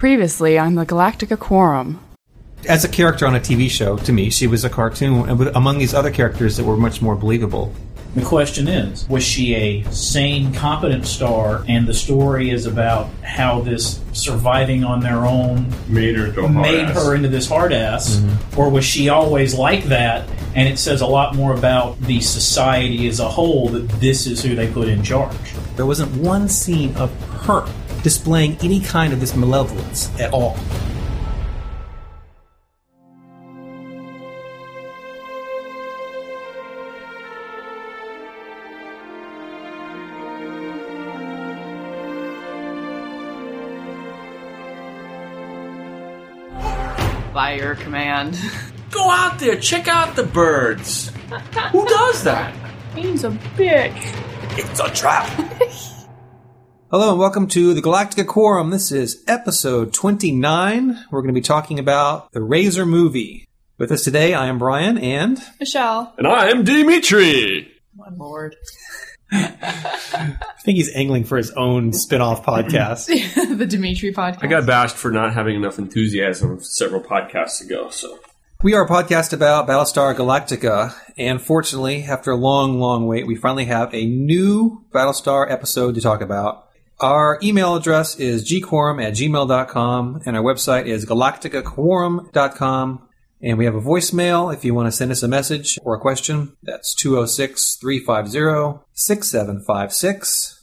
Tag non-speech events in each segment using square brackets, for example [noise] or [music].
Previously on the Galactica Quorum. As a character on a TV show, to me, she was a cartoon, among these other characters that were much more believable. The question is, was she a sane, competent star? And the story is about how this surviving on their own made her into made her into this hard ass, mm-hmm. or was she always like that? And it says a lot more about the society as a whole that this is who they put in charge. There wasn't one scene of her displaying any kind of this malevolence at all. By your command. [laughs] Go out there, check out the birds. Who does that? He's a bitch. It's a trap. [laughs] Hello and welcome to the Galactica Quorum. This is episode 29. We're going to be talking about the Razor movie. With us today, I am Brian and Michelle. and I'm Dimitri. My lord. I think he's angling for his own spin-off [laughs] podcast. the Dimitri podcast. I got bashed for not having enough enthusiasm several podcasts ago, so We are a podcast about Battlestar Galactica, and fortunately, after a long, long wait, we finally have a new Battlestar episode to talk about. Our email address is gquorum at gmail.com, and our website is galacticaquorum.com. And we have a voicemail if you want to send us a message or a question. That's 206 350 6756.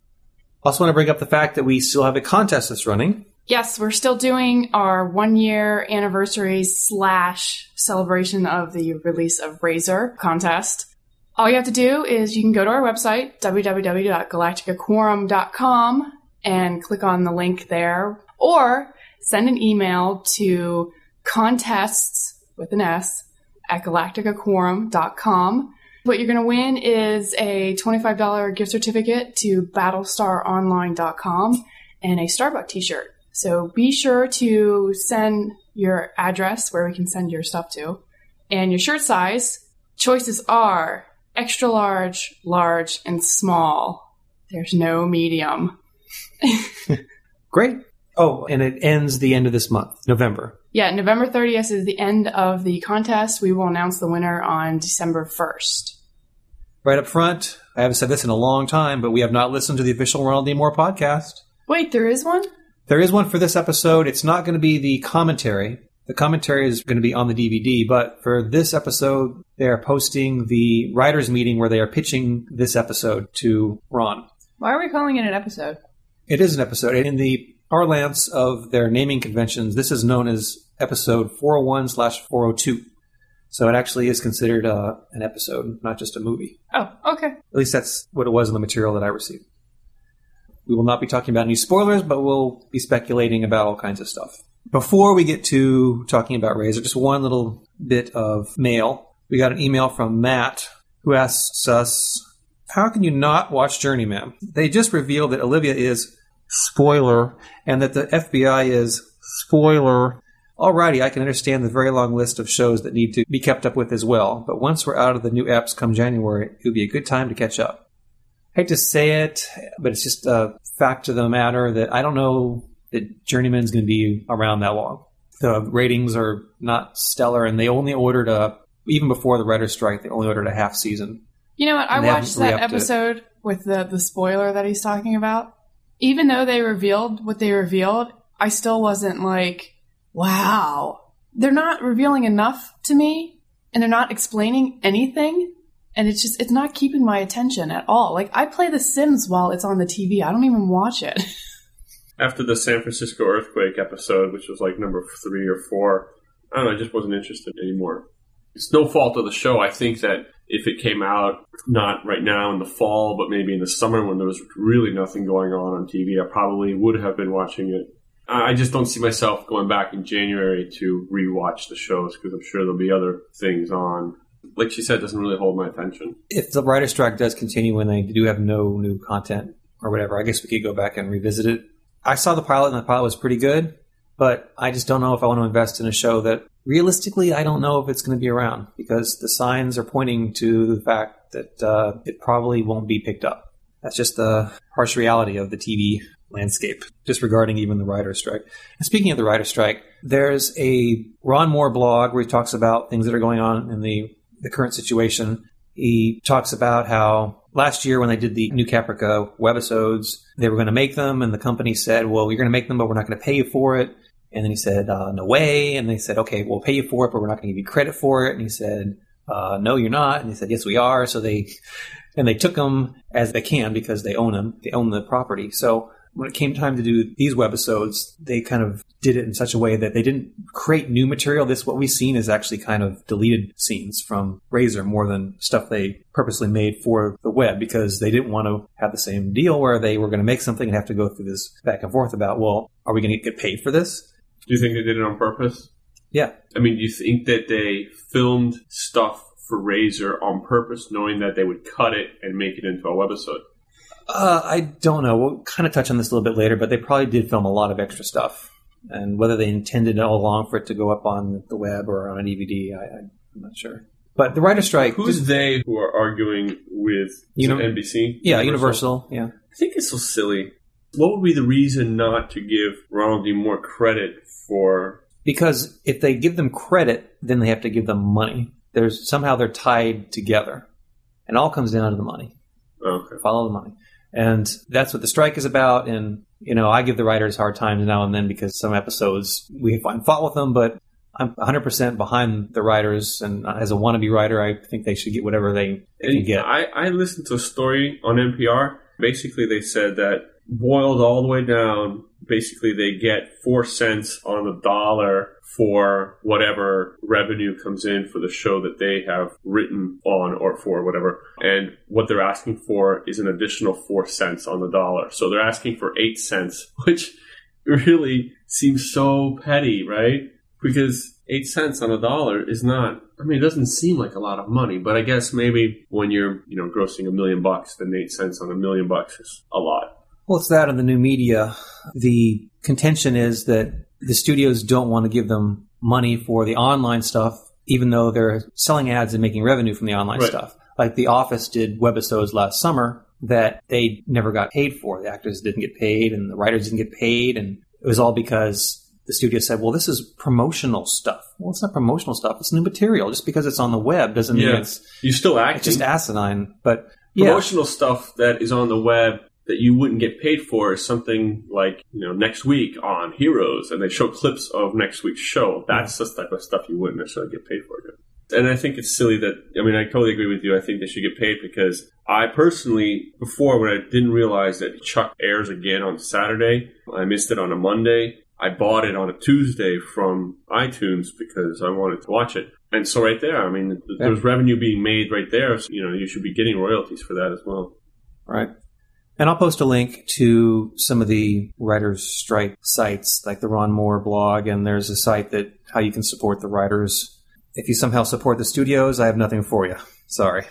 Also, want to bring up the fact that we still have a contest that's running. Yes, we're still doing our one year anniversary slash celebration of the release of Razor contest. All you have to do is you can go to our website, www.galacticaquorum.com, and click on the link there, or send an email to contests with an S at galacticaquorum.com. What you're going to win is a $25 gift certificate to battlestaronline.com and a Starbucks t-shirt. So be sure to send your address where we can send your stuff to and your shirt size. Choices are extra large, large, and small. There's no medium. [laughs] Great. Oh, and it ends the end of this month, November. Yeah, November 30th is the end of the contest. We will announce the winner on December 1st. Right up front, I haven't said this in a long time, but we have not listened to the official Ronald D. Moore podcast. Wait, there is one? There is one for this episode. It's not going to be the commentary. The commentary is going to be on the DVD, but for this episode, they are posting the writers' meeting where they are pitching this episode to Ron. Why are we calling it an episode? It is an episode. In the parlance of their naming conventions, this is known as episode 401 slash 402. So it actually is considered uh, an episode, not just a movie. Oh, okay. At least that's what it was in the material that I received. We will not be talking about any spoilers, but we'll be speculating about all kinds of stuff. Before we get to talking about Razor, just one little bit of mail. We got an email from Matt who asks us, How can you not watch Journeyman? They just revealed that Olivia is spoiler and that the FBI is spoiler. Alrighty, I can understand the very long list of shows that need to be kept up with as well, but once we're out of the new apps come January, it would be a good time to catch up. I hate to say it, but it's just a fact of the matter that I don't know that Journeyman's going to be around that long. The ratings are not stellar, and they only ordered a, even before the writer's strike, they only ordered a half season. You know what? I And they haven't watched that episode with the, the spoiler that he's talking about. Even though they revealed what they revealed, I still wasn't like, wow. They're not revealing enough to me, and they're not explaining anything. And it's just, it's not keeping my attention at all. Like, I play The Sims while it's on the TV. I don't even watch it. [laughs] after the San Francisco earthquake episode, which was like number three or four, I don't know, I just wasn't interested anymore. It's no fault of the show. I think that if it came out not right now in the fall, but maybe in the summer when there was really nothing going on on TV, I probably would have been watching it. I just don't see myself going back in January to rewatch the shows because I'm sure there'll be other things on. Like she said, it doesn't really hold my attention. If the writer's strike does continue when they do have no new content or whatever, I guess we could go back and revisit it. I saw the pilot, and the pilot was pretty good, but I just don't know if I want to invest in a show that realistically I don't know if it's going to be around because the signs are pointing to the fact that uh, it probably won't be picked up. That's just the harsh reality of the TV landscape, disregarding even the writer's strike. And speaking of the writer's strike, there's a Ron Moore blog where he talks about things that are going on in the, the current situation. He talks about how last year when they did the new Caprica webisodes, they were going to make them, and the company said, "Well, you're going to make them, but we're not going to pay you for it." And then he said, uh, "No way." And they said, "Okay, we'll pay you for it, but we're not going to give you credit for it." And he said, uh, "No, you're not." And he said, "Yes, we are." So they and they took them as they can because they own them. They own the property. So when it came time to do these webisodes, they kind of did it in such a way that they didn't create new material. This what we've seen is actually kind of deleted scenes from Razor more than stuff they purposely made for the web because they didn't want to have the same deal where they were going to make something and have to go through this back and forth about, well, are we going to get paid for this? Do you think they did it on purpose? Yeah. I mean, do you think that they filmed stuff for Razor on purpose, knowing that they would cut it and make it into a webisode? Uh, I don't know. We'll kind of touch on this a little bit later, but they probably did film a lot of extra stuff. And whether they intended all along for it to go up on the web or on a DVD, I, I'm not sure. But the writer strike. Who's they who are arguing with you know, NBC? yeah, Universal. Yeah. I think it's so silly. What would be the reason not to give Ronald D. Moore credit for? Because if they give them credit, then they have to give them money. There's somehow they're tied together. And all comes down to the money. Okay. Follow the money. And that's what the strike is about. And, you know, I give the writers hard times now and then because some episodes we find fault with them, but I'm 100% behind the writers. And as a wannabe writer, I think they should get whatever they, they can get. I, I listened to a story on NPR. Basically, they said that boiled all the way down, basically they get four cents on the dollar for whatever revenue comes in for the show that they have written on or for whatever. And what they're asking for is an additional four cents on the dollar. So they're asking for eight cents, [laughs] which really seems so petty, right? Because eight cents on a dollar is not, I mean, it doesn't seem like a lot of money, but I guess maybe when you're, you know, grossing a million bucks, then eight cents on a million bucks is a lot. Well, it's that in the new media. The contention is that the studios don't want to give them money for the online stuff, even though they're selling ads and making revenue from the online Right. stuff. Like The Office did webisodes last summer that they never got paid for. The actors didn't get paid and the writers didn't get paid. And it was all because the studio said, well, this is promotional stuff. Well, it's not promotional stuff. It's new material. Just because it's on the web doesn't mean it's, You still it's acting. just asinine. But yeah, promotional stuff that is on the web that you wouldn't get paid for is something like you know next week on Heroes, and they show clips of next week's show. That's the type of stuff you wouldn't necessarily get paid for. And I think it's silly that I mean I totally agree with you. I think they should get paid because I personally before when I didn't realize that Chuck airs again on Saturday, I missed it on a Monday. I bought it on a Tuesday from iTunes because I wanted to watch it. And so right there, I mean, th- there's revenue being made right there. So, you know, you should be getting royalties for that as well. Right. And I'll post a link to some of the writers' strike sites, like the Ron Moore blog, and there's a site that how you can support the writers. If you somehow support the studios, I have nothing for you. Sorry.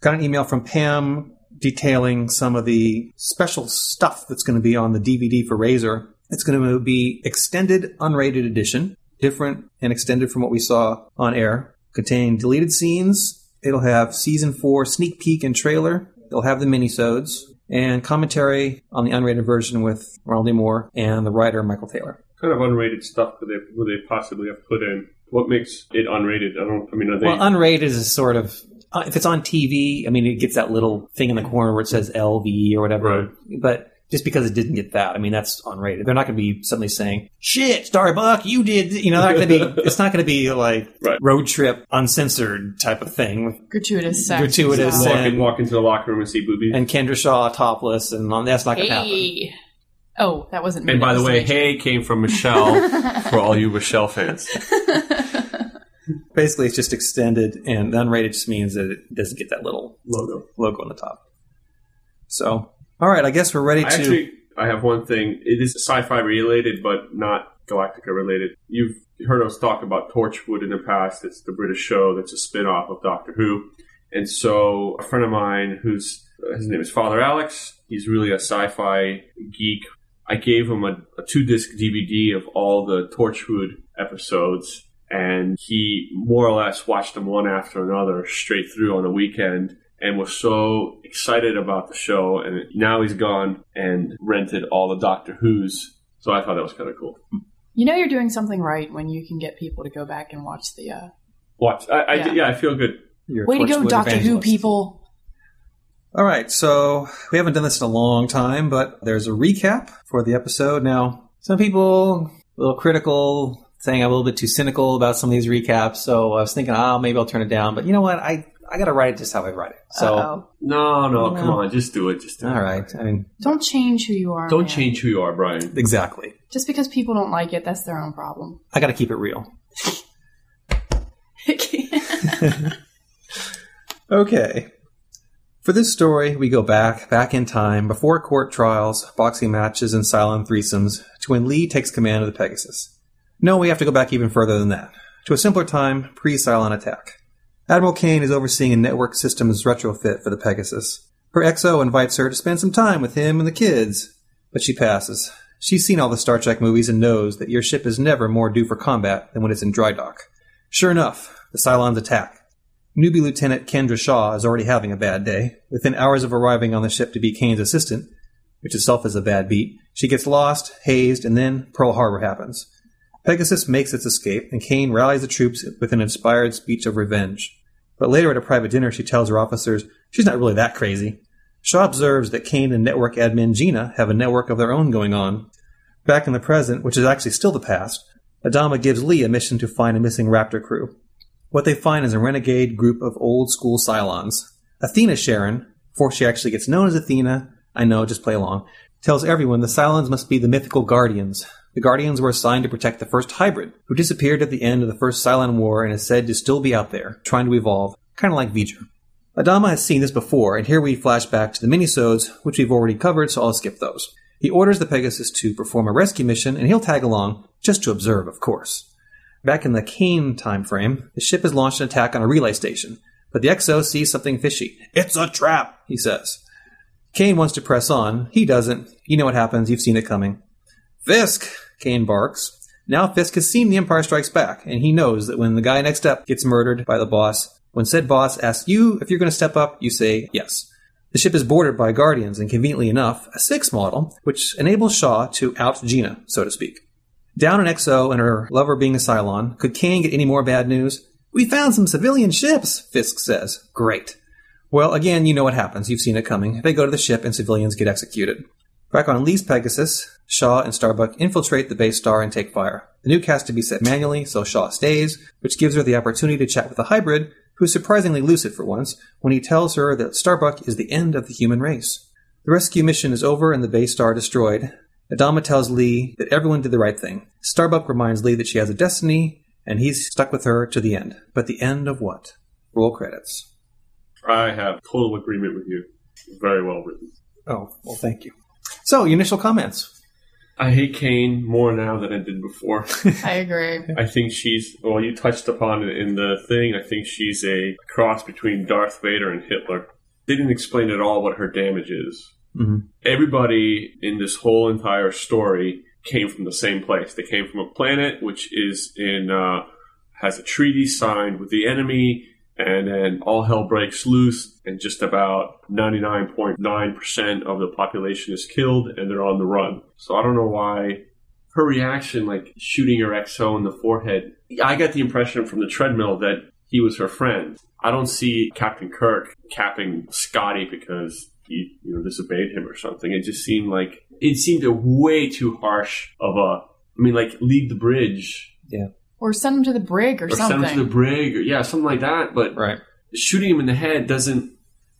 Got an email from Pam detailing some of the special stuff that's going to be on the DVD for Razor. It's going to be extended unrated edition, different and extended from what we saw on air, containing deleted scenes. It'll have season four sneak peek and trailer. It'll have the minisodes and commentary on the unrated version with Ronald D. Moore and the writer Michael Taylor. kind of unrated stuff could they would they possibly have put in? What makes it unrated? I don't. I mean, they? Well, unrated is a sort of uh, if it's on TV. I mean, it gets that little thing in the corner where it says LV or whatever. Right. But just because it didn't get that, I mean, that's unrated. They're not going to be suddenly saying, "Shit, Starbuck, you did." You know, they're not going to be. [laughs] It's not going to be like Right. road trip uncensored type of thing. Gratuitous sex. Gratuitous as well. walk, in, and- walk into the locker room and see boobies. And Kendra Shaw topless, and on, that's not going to happen. Hey. Oh, that wasn't me. And by the way, hey came from Michelle [laughs] for all you Michelle fans. [laughs] Basically, it's just extended, and unrated just means that it doesn't get that little Logo. logo on the top. So, all right, I guess we're ready I to. actually, I have one thing. It is sci-fi related, but not Galactica related. You've heard us talk about Torchwood in the past. It's the British show that's a spin-off of Doctor Who. And so a friend of mine who's, uh, his name is Father Alex. He's really a sci-fi geek. I gave him a, a two-disc DVD of all the Torchwood episodes and he more or less watched them one after another straight through on a weekend and was so excited about the show. And now he's gone and rented all the Doctor Who's. So I thought that was kind of cool. You know you're doing something right when you can get people to go back and watch the. Uh... Watch, I, I, Yeah. yeah. I feel good. You're Way to go, Torchwood Doctor Who people! All right, so we haven't done this in a long time, but there's a recap for the episode. Now, some people a little critical, saying I'm a little bit too cynical about some of these recaps. So I was thinking, oh, maybe I'll turn it down. But you know what? I I got to write it just how I write it. So Uh-oh. No, no, No. come on, just do it. Just do it. all right, I mean, Don't change who you are. Don't man. change who you are, Brian. exactly. Just because people don't like it, that's their own problem. I got to keep it real. [laughs] Okay. For this story, we go back, back in time, before court trials, boxing matches, and silent threesomes, to when Lee takes command of the Pegasus. No, we have to go back even further than that, to a simpler time, pre-Cylon attack. Admiral Cain is overseeing a network systems retrofit for the Pegasus. Her XO invites her to spend some time with him and the kids, but she passes. She's seen all the Star Trek movies and knows that your ship is never more due for combat than when it's in dry dock. Sure enough, the Cylons attack. Newbie Lieutenant Kendra Shaw is already having a bad day. Within hours of arriving on the ship to be Cain's assistant, which itself is a bad beat, she gets lost, hazed, and then Pearl Harbor happens. Pegasus makes its escape, and Cain rallies the troops with an inspired speech of revenge. But later at a private dinner, she tells her officers she's not really that crazy. Shaw observes that Cain and network admin Gina have a network of their own going on. Back in the present, which is actually still the past, Adama gives Lee a mission to find a missing Raptor crew. What they find is a renegade group of old school Cylons. Athena Sharon, before she actually gets known as Athena, I know, just play along, tells everyone the Cylons must be the mythical Guardians. The Guardians were assigned to protect the first hybrid, who disappeared at the end of the first Cylon War and is said to still be out there, trying to evolve, kind of like V'ger. Adama has seen this before, and here we flash back to the minisodes, which we've already covered, so I'll skip those. He orders the Pegasus to perform a rescue mission, and he'll tag along, just to observe, of course. Back in the Cain time frame, the ship has launched an attack on a relay station, but the XO sees something fishy. It's a trap, he says. Cain wants to press on. He doesn't. You know what happens. You've seen it coming. Fisk, Cain barks. Now Fisk has seen The Empire Strikes Back, and he knows that when the guy next up gets murdered by the boss, when said boss asks you if you're going to step up, you say yes. The ship is boarded by Guardians, and conveniently enough, a six model, which enables Shaw to out Gina, so to speak. Down in XO and her lover being a Cylon, could Cain get any more bad news? We found some civilian ships, Fisk says. Great. Well, again, you know what happens. You've seen it coming. They go to the ship and civilians get executed. Back on Lee's Pegasus, Shaw and Starbuck infiltrate the base star and take fire. The nuke has to be set manually, so Shaw stays, which gives her the opportunity to chat with the hybrid, who is surprisingly lucid for once, when he tells her that Starbuck is the end of the human race. The rescue mission is over and the base star destroyed. Adama tells Lee that everyone did the right thing. Starbuck reminds Lee that she has a destiny, and he's stuck with her to the end. But the end of what? Roll credits. I have total agreement with you. Very well written. Oh, well, thank you. So, initial comments. I hate Cain more now than I did before. [laughs] I agree. I think she's well. You touched upon it in the thing. I think she's a cross between Darth Vader and Hitler. Didn't explain at all what her damage is. Mhm. Everybody in this whole entire story came from the same place. They came from a planet which is in uh, has a treaty signed with the enemy, and then all hell breaks loose, and just about ninety nine point nine percent of the population is killed, and they're on the run. So I don't know why her reaction, like shooting her XO in the forehead, I got the impression from the treadmill that he was her friend. I don't see Captain Kirk capping Scotty because he, you know, disobeyed him or something. It just seemed like it seemed a way too harsh of a. I mean, like leave the bridge Or send them to the brig or, or something. send him to the brig or yeah, something like that. But Right. shooting him in the head doesn't.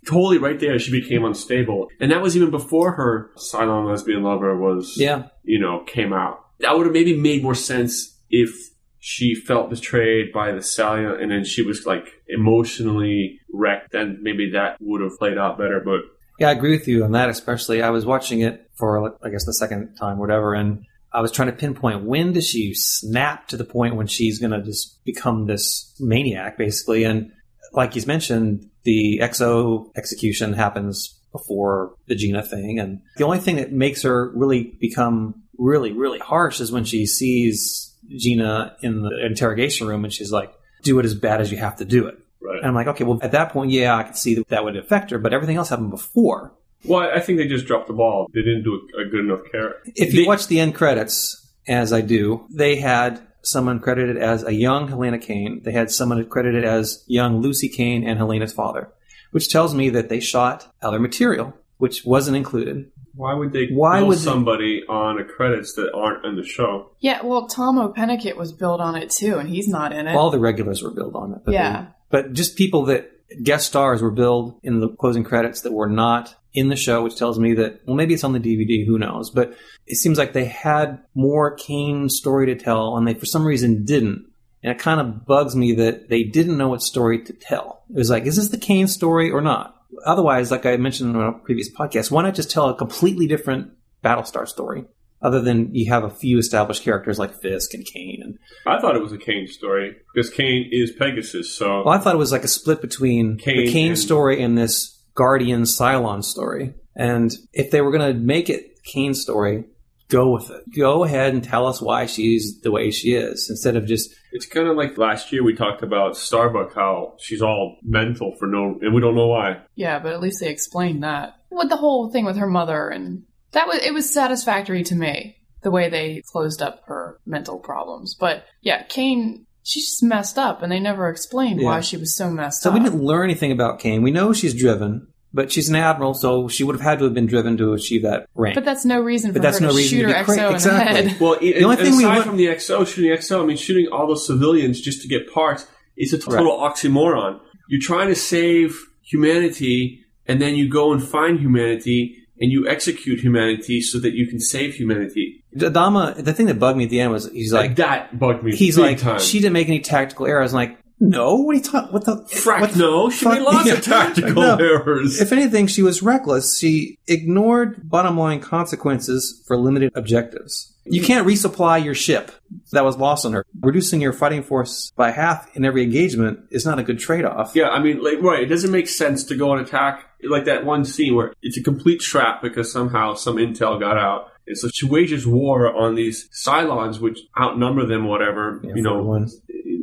Totally, right there, she became unstable, and that was even before her Cylon lesbian lover was Yeah. you know, came out. That would have maybe made more sense if she felt betrayed by the Salia and then she was like emotionally wrecked, then maybe that would have played out better. But Yeah, I agree with you on that, especially. I was watching it for, I guess, the second time, whatever, and I was trying to pinpoint when does she snap to the point when she's going to just become this maniac, basically. And like he's mentioned, the XO execution happens before the Gina thing. And the only thing that makes her really become really, really harsh is when she sees Gina in the interrogation room and she's like, do it as bad as you have to do it. Right. And I'm like, okay, well, at that point, yeah, I could see that that would affect her, but everything else happened before. Well, I think they just dropped the ball. They didn't do a, a good enough care. If you They- watch the end credits, as I do, they had someone credited as a young Helena Cain. They had someone credited as young Lucy Cain and Helena's father, which tells me that they shot other material, which wasn't included. Why would they Why bill would they- somebody on the credits that aren't in the show? Yeah, well, Tahmoh Penikett was billed on it too, and he's not in it. All the regulars were billed on it. But Yeah. they- but just people that guest stars were billed in the closing credits that were not in the show, which tells me that, well, maybe it's on the DVD, who knows. But it seems like they had more Cain story to tell, and they for some reason didn't. And it kind of bugs me that they didn't know what story to tell. It was like, is this the Cain story or not? Otherwise, like I mentioned in a previous podcast, why not just tell a completely different Battlestar story? Other than you have a few established characters like Fisk and Cain and I thought it was a Cain story because Cain is Pegasus. So Well, I thought it was like a split between Cain the Cain and- story and this Guardian Cylon story. And if they were going to make it Cain story, go with it. Go ahead and tell us why she's the way she is instead of just it's kind of like last year we talked about Starbuck, how she's all mental for no, and we don't know why. yeah, but at least they explained that. With the whole thing with her mother, and that was it was satisfactory to me the way they closed up her mental problems. But yeah, Cain, she's just messed up, and they never explained Yeah. why she was so messed so up. So we didn't learn anything about Cain. We know she's driven, but she's an admiral, so she would have had to have been driven to achieve that rank. but that's no reason for But that's her no to reason shoot to her be cra- XO in exactly. the head. [laughs] Well, the only thing we aside lear- from the XO, shooting XO, I mean, shooting all those civilians just to get parts is a total oxymoron. You're trying to save humanity, and then you go and find humanity, and you execute humanity so that you can save humanity. Adama, the thing that bugged me at the end was he's Like that bugged me. he's like, time. she didn't make any tactical errors. I'm like, no, what are you talking? What the? Frack, what the no, she fuck? made lots [laughs] Yeah. of tactical No. errors. If anything, she was reckless. She ignored bottom line consequences for limited objectives. You can't resupply your ship that was lost on her. Reducing your fighting force by half in every engagement is not a good trade off. Yeah, I mean, like, right. It doesn't make sense to go and attack like that one scene where it's a complete trap because somehow some intel got out. And so she wages war on these Cylons, which outnumber them, whatever. Yeah, you know, one.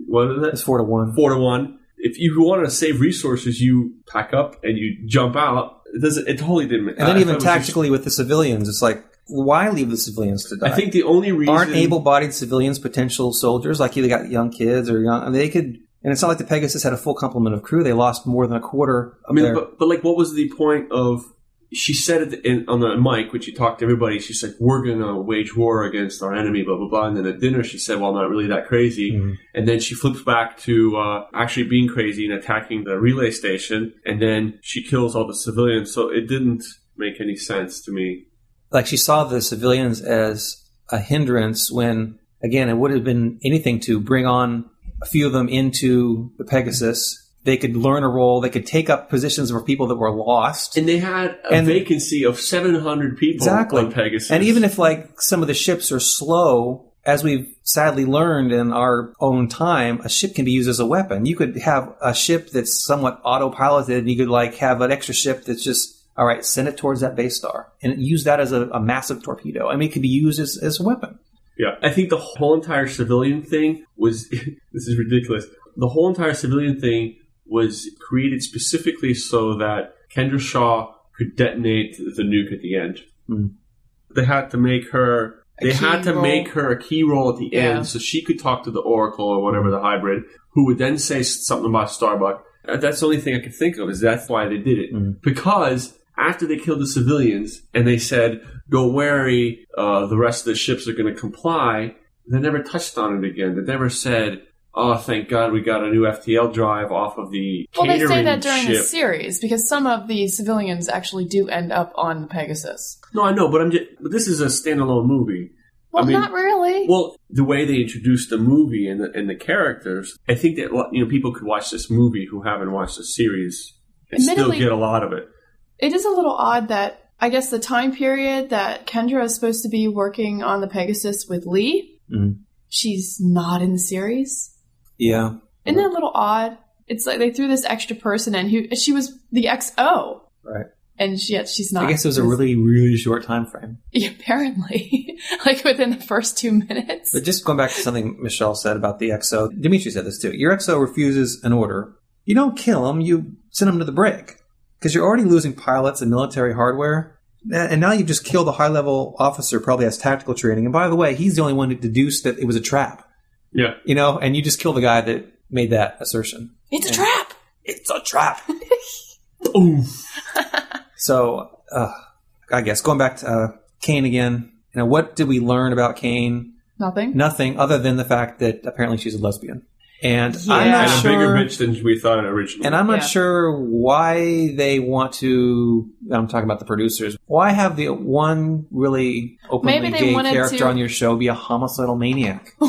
what is It's four to one. Four to one. If you want to save resources, you pack up and you jump out. It doesn't. It totally didn't. And then even was just- tactically with the civilians, it's like, why leave the civilians to die? I think the only reason aren't able-bodied civilians potential soldiers? Like either got young kids or young. I mean, they could. And it's not like the Pegasus had a full complement of crew. They lost more than a quarter. Of I mean, their, but, but like, what was the point of? She said it in, on the mic when she talked to everybody. She said, "We're going to wage war against our enemy." Blah blah blah. And then at dinner, she said, "Well, I'm not really that crazy." Mhm. And then she flips back to uh, actually being crazy and attacking the relay station. And then she kills all the civilians. So it didn't make any sense to me. Like she saw the civilians as a hindrance when again it would have been anything to bring on a few of them into the pegasus. They could learn a role. They could take up positions for people that were lost. And they had a And- vacancy of 700 people exactly. on Pegasus. and even if like some of the ships are slow as we've sadly learned in our own time a ship can be used as a weapon. You could have a ship that's somewhat autopiloted and you could like have an extra ship that's just all right send it towards that base star and use that as a, a massive torpedo i mean it could be used as, as a weapon Yeah, I think the whole entire civilian thing was [laughs] this is ridiculous. The whole entire civilian thing was created specifically so that Kendra Shaw could detonate the nuke at the end. Hmm. They had to make her. A They key had to role. make her a key role at the Yeah. end, so she could talk to the Oracle or whatever the hybrid, who would then say something about Starbuck. Uh, That's the only thing I could think of. Is that's why they did it Hmm. because after they killed the civilians and they said, "Don't worry, uh, the rest of the ships are going to comply," they never touched on it again. They never said, "Oh, thank God, we got a new FTL drive off of the Well, they say that during the series because some of the civilians actually do end up on the Pegasus. no, I know, but I'm just. But this is a standalone movie. Well, I mean- not really. Well, the way they introduced the movie and the, and the characters, I think that you know people could watch this movie who haven't watched the series and still get a lot of it. It is a little odd that I guess the time period that Kendra is supposed to be working on the Pegasus with Lee, Mhm. she's not in the series. yeah Isn't that a little odd? It's like they threw this extra person in who she was the XO, right and she, yet she's not. i guess it was a really really short time frame Yeah, apparently, [laughs] like within the first two minutes. But just going back to something Michelle said about the XO, Dimitri said this too. Your XO refuses an order. you don't kill him, you send him to the brig. Because you're already losing pilots and military hardware. And now you've just killed a high level officer, probably has tactical training. And by the way, he's the only one who deduced that it was a trap. Yeah. You know, and you just kill the guy that made that assertion. It's a trap. It's a trap. [laughs] Oof. [laughs] So, uh, I guess going back to uh, Cain again. You know, what did we learn about Cain? Nothing. Nothing other than the fact that apparently she's a lesbian. And I'm Yeah. not And a sure. bigger bitch than we thought originally. And I'm not Yeah. sure why they want to. I'm talking about the producers. Why have the one really openly Maybe they gay character to- on your show be a homicidal maniac? [laughs]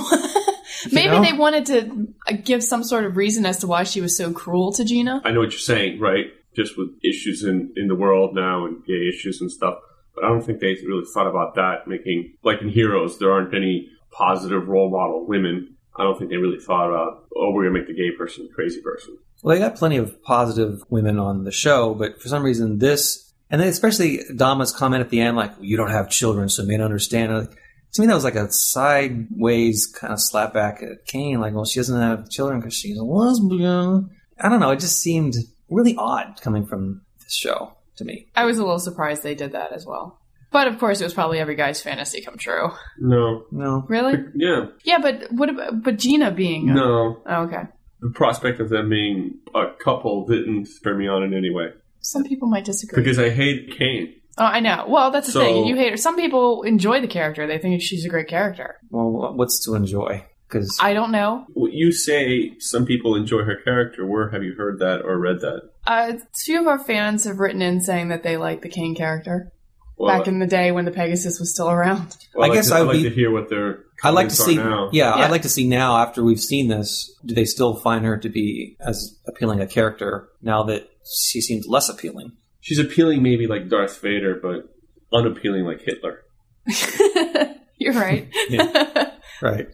Maybe know? they wanted to uh, give some sort of reason as to why she was so cruel to Gina. I know what you're saying, right? Just with issues in, in the world now and gay issues and stuff. But I don't think they really thought about that, making, like in Heroes, there aren't any positive role model women. I don't think they really thought about, oh, we're going to make the gay person the crazy person. Well, they got plenty of positive women on the show, but for some reason, this and then especially Dama's comment at the end, like "You don't have children, so men understand." Like, to me, that was like a sideways kind of slap back at Cain, like, "Well, she doesn't have children because she's a lesbian." I don't know. It just seemed really odd coming from this show to me. I was a little surprised they did that as well. But of course, it was probably every guy's fantasy come true. No. No, Really? Yeah. Yeah, but what about but Gina being? A, No. Oh, okay. The prospect of them being a couple didn't turn me on in any way. Some people might disagree. Because I hate Cain. oh, I know. Well, that's the So- thing. You hate her. Some people enjoy the character. They think she's a great character. well, what's to enjoy? Because I don't know. You say some people enjoy her character. Where have you heard that or read that? Uh, a few of our fans have written in saying that they like the Cain character Well, back in the day when the Pegasus was still around. [laughs] well, I like guess to, I I'd would like be- to hear what their I'd like to see. now. Yeah, Yeah. I'd like to see now after we've seen this. Do they still find her to be as appealing a character now that she seems less appealing? She's appealing, maybe like Darth Vader, but unappealing like Hitler. [laughs] You're right. [laughs] Right.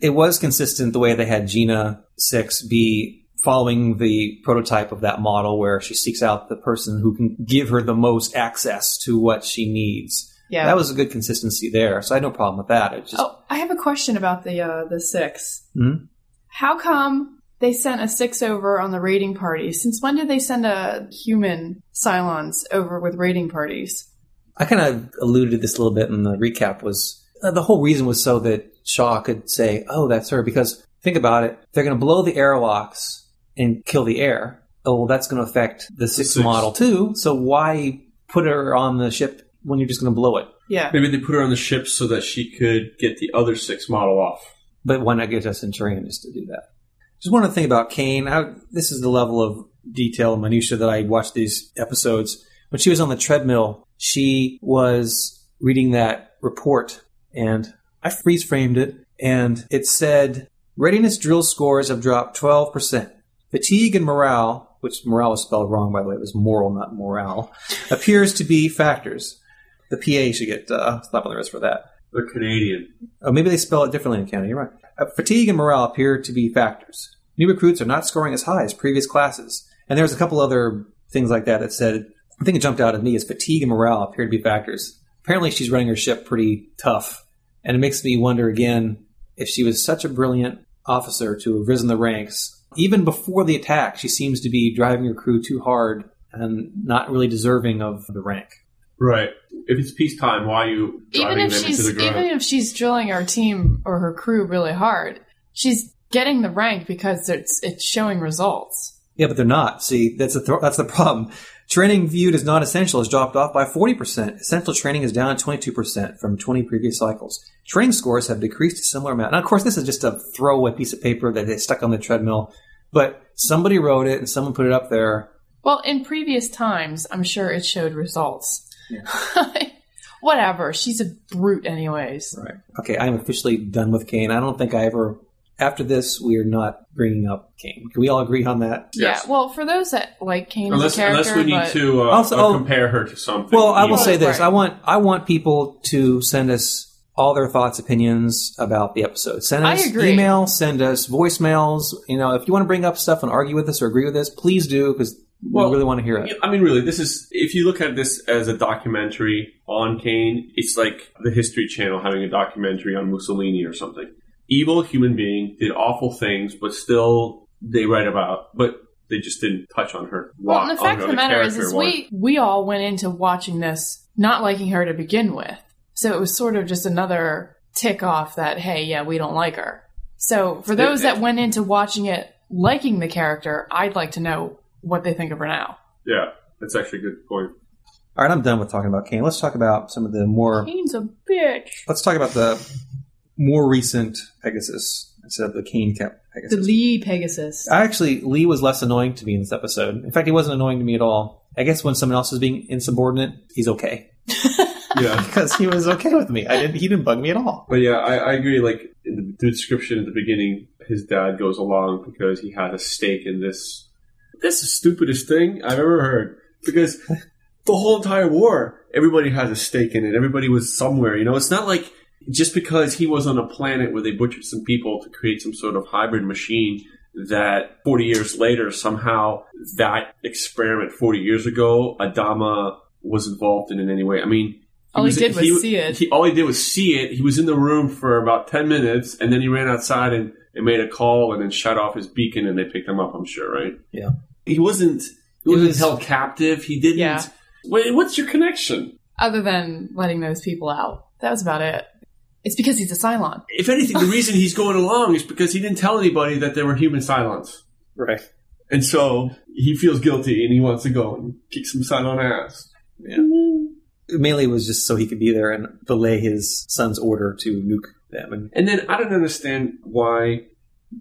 it was consistent the way they had Gina 6 be following the prototype of that model where she seeks out the person who can give her the most access to what she needs. yeah. That was a good consistency there. So I had no problem with that. It just Oh, I have a question about the uh, the six. Mhm. How come they sent a six over on the raiding party? Since when did they send a human Cylons over with raiding parties? I kind of alluded to this a little bit in the recap was uh, the whole reason was so that Shaw could say, "Oh, that's her." Because think about it, they're going to blow the airlocks and kill the air. Oh, well, that's going to affect the sixth six. model too. So why put her on the ship when you're just going to blow it? Yeah. Maybe they put her on the ship so that she could get the other six model off. But why not get a Centurion just to do that? Just one other thing about Cain. I, this is the level of detail and minutia that I watched these episodes. When she was on the treadmill, she was reading that report, and I freeze framed it, and it said readiness drill scores have dropped twelve percent. Fatigue and morale, which morale was spelled wrong by the way, it was moral, not morale, appears to be factors. The PA should get uh, slap on the wrist for that. They're Canadian. Oh, maybe they spell it differently in Canada. You're right. Uh, fatigue and morale appear to be factors. New recruits are not scoring as high as previous classes. And there's a couple other things like that that said, I think it jumped out at me is fatigue and morale appear to be factors. Apparently she's running her ship pretty tough. And it makes me wonder again, if she was such a brilliant officer to have risen the ranks, even before the attack, she seems to be driving her crew too hard and not really deserving of the rank. Right. If it's peacetime, why are you Even if them she's into the ground? even if she's drilling our team or her crew really hard, she's getting the rank because it's it's showing results. Yeah, but they're not. See, that's the th- that's the problem. Training viewed as not essential has dropped off by 40%. Essential training is down 22% from 20 previous cycles. Training scores have decreased a similar amount. Now, of course, this is just a throwaway piece of paper that they stuck on the treadmill, but somebody wrote it and someone put it up there. Well, in previous times, I'm sure it showed results. [laughs] Whatever. She's a brute, anyways. Right. Okay, I am officially done with Cain. I don't think I ever. After this, we are not bringing up Cain. Can we all agree on that? Yes. Yeah. Well, for those that like Cain unless, as a character, unless we need but to uh, Also- uh, compare her to something. Well, I will say this: Right. I want I want people to send us all their thoughts, opinions about the episode. Send us email, send us voicemails. You know, if you want to bring up stuff and argue with us or agree with us, please do because Well, we really want to hear it. I mean, really, this is if you look at this as a documentary on Cain, it's like the History Channel having a documentary on Mussolini or something. Evil human being did awful things, but still they write about, but they just didn't touch on her. Well, and the fact of the matter is, is we we all went into watching this not liking her to begin with, so it was sort of just another tick off that hey, yeah, we don't like her. So for those that went into watching it liking the character, I'd like to know what they think of her now. Yeah, that's actually a good point. All right, I'm done with talking about Cain. Let's talk about some of the more. Cain's a bitch. Let's talk about the more recent Pegasus instead of the Cain kept Pegasus. The Lee Pegasus. I actually Lee was less annoying to me in this episode. In fact, he wasn't annoying to me at all. I guess when someone else is being insubordinate, he's okay [laughs] Yeah. [laughs] because he was okay with me. I didn't. He didn't bug me at all. But yeah, I, I agree. Like in the description at the beginning, his dad goes along because he had a stake in this. This is the stupidest thing I've ever heard. Because [laughs] the whole entire war, everybody has a stake in it. Everybody was somewhere. You know, it's not like just because he was on a planet where they butchered some people to create some sort of hybrid machine that 40 years later somehow that experiment 40 years ago Adama was involved in in any way. I mean, All he did was see it. He, all he did was see it. He was in the room for about 10 minutes and then he ran outside and, and made a call and then shut off his beacon and they picked him up, I'm sure, right? Yeah. He wasn't, he wasn't was- held captive. He didn't. Yeah. Wait, what's your connection? Other than letting those people out, that was about it. It's because he's a Cylon. If anything, the reason he's going along is because he didn't tell anybody that there were human Cylons. Right. And so he feels guilty and he wants to go and kick some Cylon ass. Mm-hmm. Mainly it was just so he could be there and belay his son's order to nuke them. And And then I don't understand why,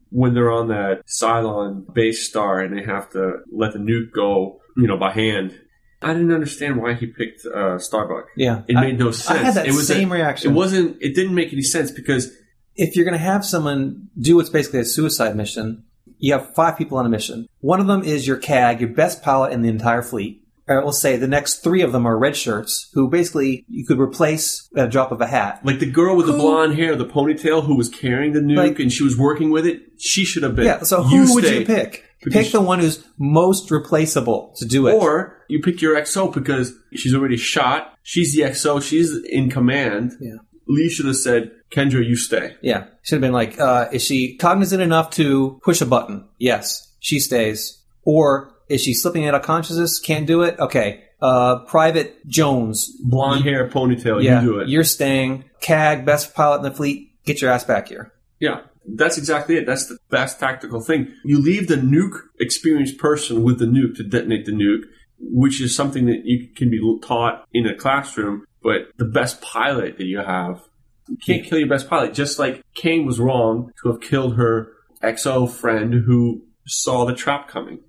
when they're on that Cylon base star and they have to let the nuke go, you know, by hand. I didn't understand why he picked uh, Starbuck. yeah, It I- made no sense. I had that it was same a, reaction. It wasn't. It didn't make any sense because if you're going to have someone do what's basically a suicide mission, you have five people on a mission. One of them is your CAG, your best pilot in the entire fleet. Or we'll say the next three of them are red shirts, who basically you could replace at a drop of a hat. like the girl with the blonde hair, the ponytail, who was carrying the nuke Like- and she was working with it, she should have been. Yeah, so who would stay. you pick? Because Pick the one who's most replaceable to do it. Or you pick your XO because she's already shot. She's the XO. She's in command. Yeah. Lee should have said, Kendra, you stay. Yeah. Should have been like, uh, is she cognizant enough to push a button? Yes. She stays. Or is she slipping out of consciousness? Can't do it? Okay. Uh, Private Jones. Blonde hair, ponytail, yeah. you do it. You're staying. CAG, best pilot in the fleet. Get your ass back here. Yeah, that's exactly it. That's the best tactical thing. You leave the nuke experienced person with the nuke to detonate the nuke, which is something that you can be taught in a classroom. But the best pilot that you have, you can't kill your best pilot. Just like Cain was wrong to have killed her XO friend who saw the trap coming.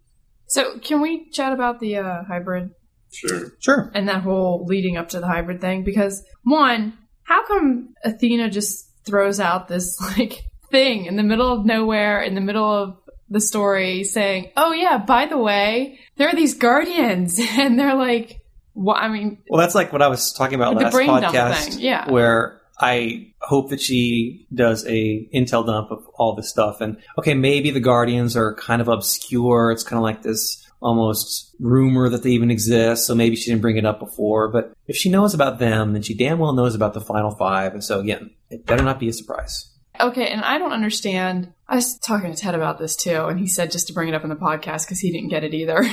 So, can we chat about the uh, hybrid Sure. Sure. and that whole leading up to the hybrid thing? Because one, how come Athena just throws out this [laughs] like thing in the middle of nowhere, in the middle of the story, saying, "Oh yeah, by the way, there are these guardians," [laughs] and they're like, "What?" I mean, Well, that's like what I was talking about last podcast. thing, yeah. Where I hope that she does a intel dump of all this stuff. And okay, maybe the Guardians are kind of obscure. It's kind of like this almost rumor that they even exist. So maybe she didn't bring it up before. But if she knows about them, then she damn well knows about the final five. And so again, it better not be a surprise. Okay, and I don't understand. I was talking to Ted about this too, and he said just to bring it up in the podcast because he didn't get it either.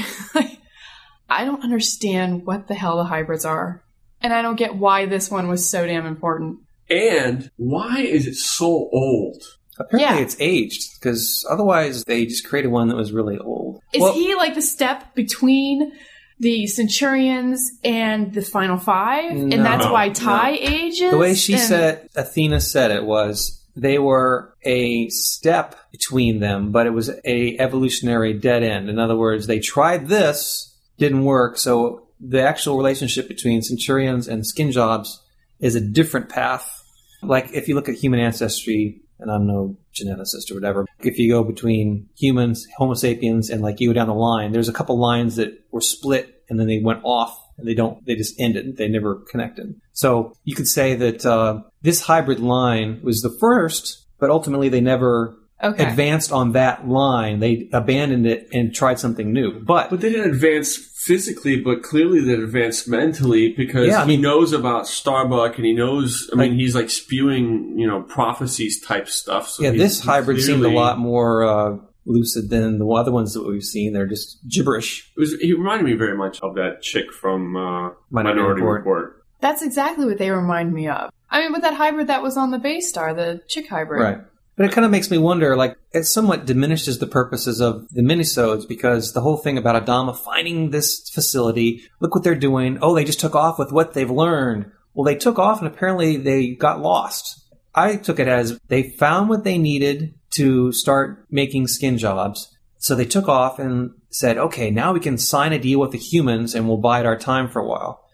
[laughs] I don't understand what the hell the hybrids are, and I don't get why this one was so damn important. And why is it so old? Apparently Yeah. it's aged because otherwise they just created one that was really old. Is Well- he like the step between the Centurions and the Final Five, No, and that's why no. Tigh ages? The way she And- said, Athena said it was they were a step between them, but it was a evolutionary dead end. In other words, they tried this, didn't work, so the actual relationship between Centurions and skin jobs is a different path. Like if you look at human ancestry, and I'm no geneticist or whatever, if you go between humans, Homo sapiens, and like you go down the line, there's a couple lines that were split and then they went off and they don't, they just ended. They never connected. So you could say that uh, this hybrid line was the first, but ultimately they never okay. advanced on that line. They abandoned it and tried something new. But But they didn't advance physically, but clearly they're advanced mentally because Yeah, I he knows about Starbuck and he knows. I mean, Like- he's like spewing, you know, prophecies type stuff. So yeah, he- this he hybrid seemed a lot more uh, lucid than the other ones that we've seen. They're just gibberish. It was. He reminded me very much of that chick from uh, Minority Minority Report. Report. That's exactly what they remind me of. I mean, with that hybrid that was on the base star, the chick hybrid. Right. But it kind of makes me wonder, like, it somewhat diminishes the purposes of the minisodes because the whole thing about Adama finding this facility, look what they're doing. Oh, they just took off with what they've learned. Well, they took off and apparently they got lost. I took it as they found what they needed to start making skin jobs. So they took off and said, okay, now we can sign a deal with the humans and we'll bide our time for a while.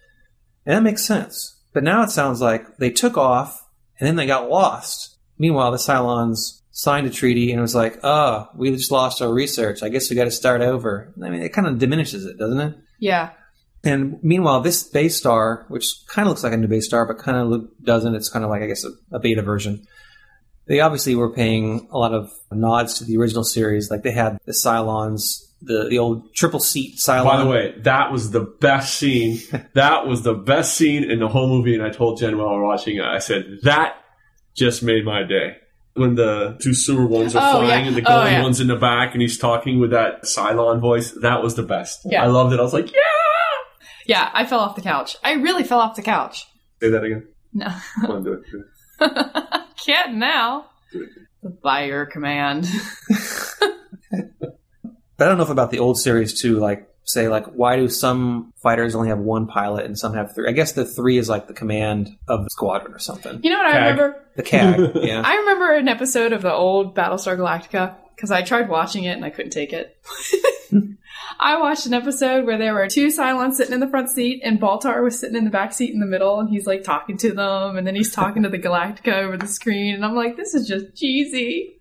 And that makes sense. But now it sounds like they took off and then they got lost. Meanwhile, the Cylons signed a treaty and it was like, oh, we just lost our research. I guess we got to start over. I mean, it kind of diminishes it, doesn't it? Yeah. And meanwhile, this base star, which kind of looks like a new base star, but kind of look, doesn't, it's kind of like, I guess, a, a beta version. They obviously were paying a lot of nods to the original series. Like they had the Cylons, the, the old triple seat Cylon. By the way, that was the best scene. [laughs] that was the best scene in the whole movie. And I told Jen while we were watching it, I said, that just made my day. When the two sewer ones are Oh, flying yeah. and the Oh, golden yeah. one's in the back and he's talking with that Cylon voice, that was the best. Yeah. I loved it. I was like, yeah! Yeah, I fell off the couch. I really fell off the couch. Say that again. No. Come on, do it. Do it. [laughs] Can't now. Do it. By your command. [laughs] But I don't know if about the old series too. Like, say, like, why do some fighters only have one pilot and some have three? I guess the three is like the command of the squadron or something. You know what I remember? The CAG, [laughs] yeah. I remember an episode of the old Battlestar Galactica because I tried watching it and I couldn't take it. [laughs] I watched an episode where there were two Cylons sitting in the front seat and Baltar was sitting in the back seat in the middle and he's like talking to them and then he's talking to the Galactica over the screen and I'm like, this is just cheesy.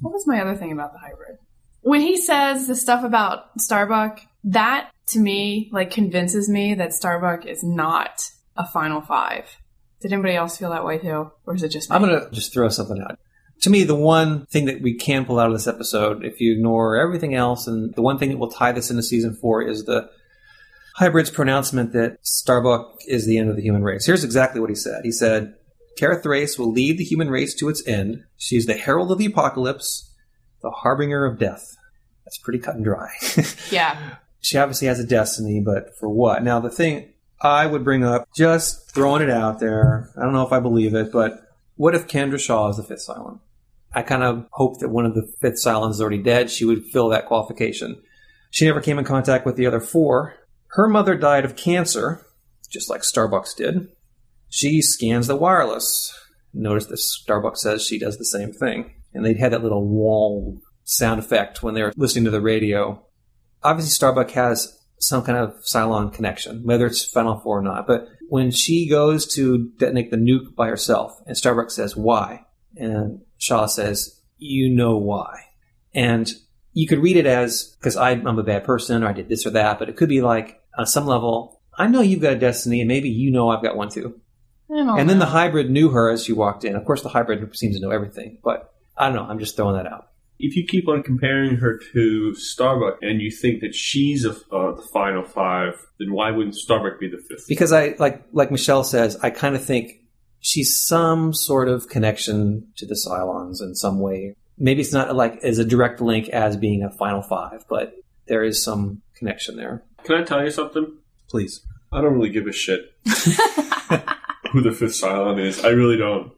What was my other thing about the hybrid? When he says the stuff about Starbuck, that to me like convinces me that Starbuck is not a final five. Did anybody else feel that way too? Or is it just me? I'm going to just throw something out. To me, the one thing that we can pull out of this episode, if you ignore everything else, and the one thing that will tie this into season four is the hybrid's pronouncement that Starbuck is the end of the human race. Here's exactly what he said. He said, Kara Thrace will lead the human race to its end. She is the herald of the apocalypse, the harbinger of death. That's pretty cut and dry. [laughs] Yeah. She obviously has a destiny, but for what? Now, the thing I would bring up, just throwing it out there, I don't know if I believe it, but what if Kendra Shaw is the fifth Cylon? I kind of hope that one of the fifth Cylons is already dead. She would fill that qualification. She never came in contact with the other four. Her mother died of cancer, just like Starbucks did. She scans the wireless. Notice that Starbucks says she does the same thing. And they had that little wall sound effect when they were listening to the radio. Obviously, Starbuck has some kind of Cylon connection, whether it's Final Four or not. But when she goes to detonate the nuke by herself, and Starbuck says, Why? And Shaw says, You know why. And you could read it as, because I'm a bad person, or I did this or that, but it could be like, on some level, I know you've got a destiny, and maybe you know I've got one too. And then know. the hybrid knew her as she walked in. Of course, the hybrid seems to know everything, but I don't know. I'm just throwing that out. If you keep on comparing her to Starbuck and you think that she's a, uh, the final five, then why wouldn't Starbuck be the fifth? Because I like like Michelle says, I kind of think she's some sort of connection to the Cylons in some way. Maybe it's not like as a direct link as being a final five, but there is some connection there. Can I tell you something? Please. I don't really give a shit [laughs] who the fifth Cylon is. I really don't.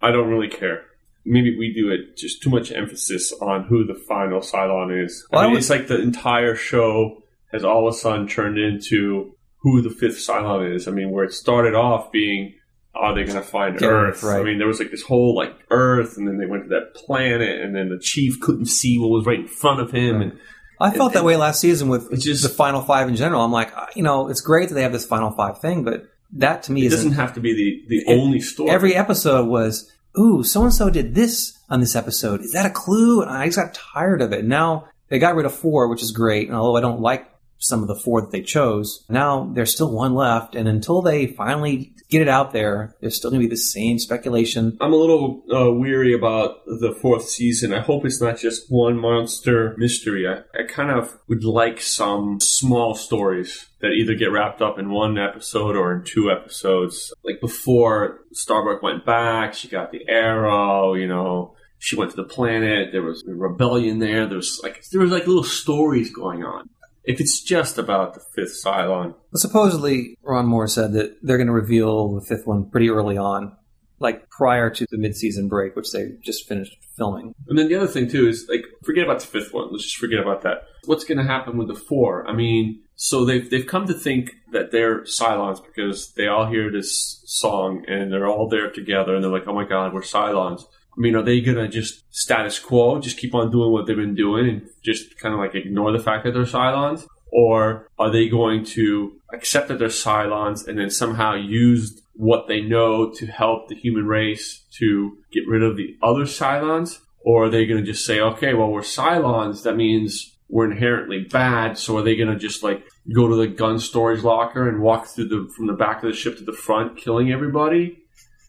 I don't really care. Maybe we do it just too much emphasis on who the final Cylon is. Well, I I mean, would- it's like the entire show has all of a sudden turned into who the fifth Cylon is. I mean, where it started off being, are they going to find Yeah, Earth? right. I mean, there was like this whole like Earth, and then they went to that planet, and then the chief couldn't see what was right in front of him, and I felt that way last season with just- the final five in general. I'm like, uh, you know, it's great that they have this final five thing, but that to me it doesn't have to be the the only story. every episode was, ooh, so and so did this on this episode. Is that a clue? And I just got tired of it. Now they got rid of four, which is great. And although I don't like some of the four that they chose, now there's still one left. And until they finally get it out there, there's still going to be the same speculation. I'm a little uh, weary about the fourth season. I hope it's not just one monster mystery. I, I kind of would like some small stories that either get wrapped up in one episode or in two episodes. Like before Starbuck went back, she got the arrow, you know. she went to the planet. There was a rebellion there. There was like there was like little stories going on. If it's just about the fifth Cylon, Well, supposedly, Ron Moore said that they're going to reveal the fifth one pretty early on, like prior to the mid-season break, which they just finished filming. and then the other thing too is like forget about the fifth one. Let's just forget about that. What's going to happen with the four? I mean, so they've they've come to think that they're Cylons because they all hear this song and they're all there together and they're like, oh my god, we're Cylons. I mean, are they gonna just status quo, just keep on doing what they've been doing and just kind of like ignore the fact that they're Cylons? Or are they going to accept that they're Cylons and then somehow use what they know to help the human race to get rid of the other Cylons? Or are they going to just say, okay, well, we're Cylons, that means we're inherently bad, so are they going to just like go to the gun storage locker and walk through the from the back of the ship to the front, killing everybody?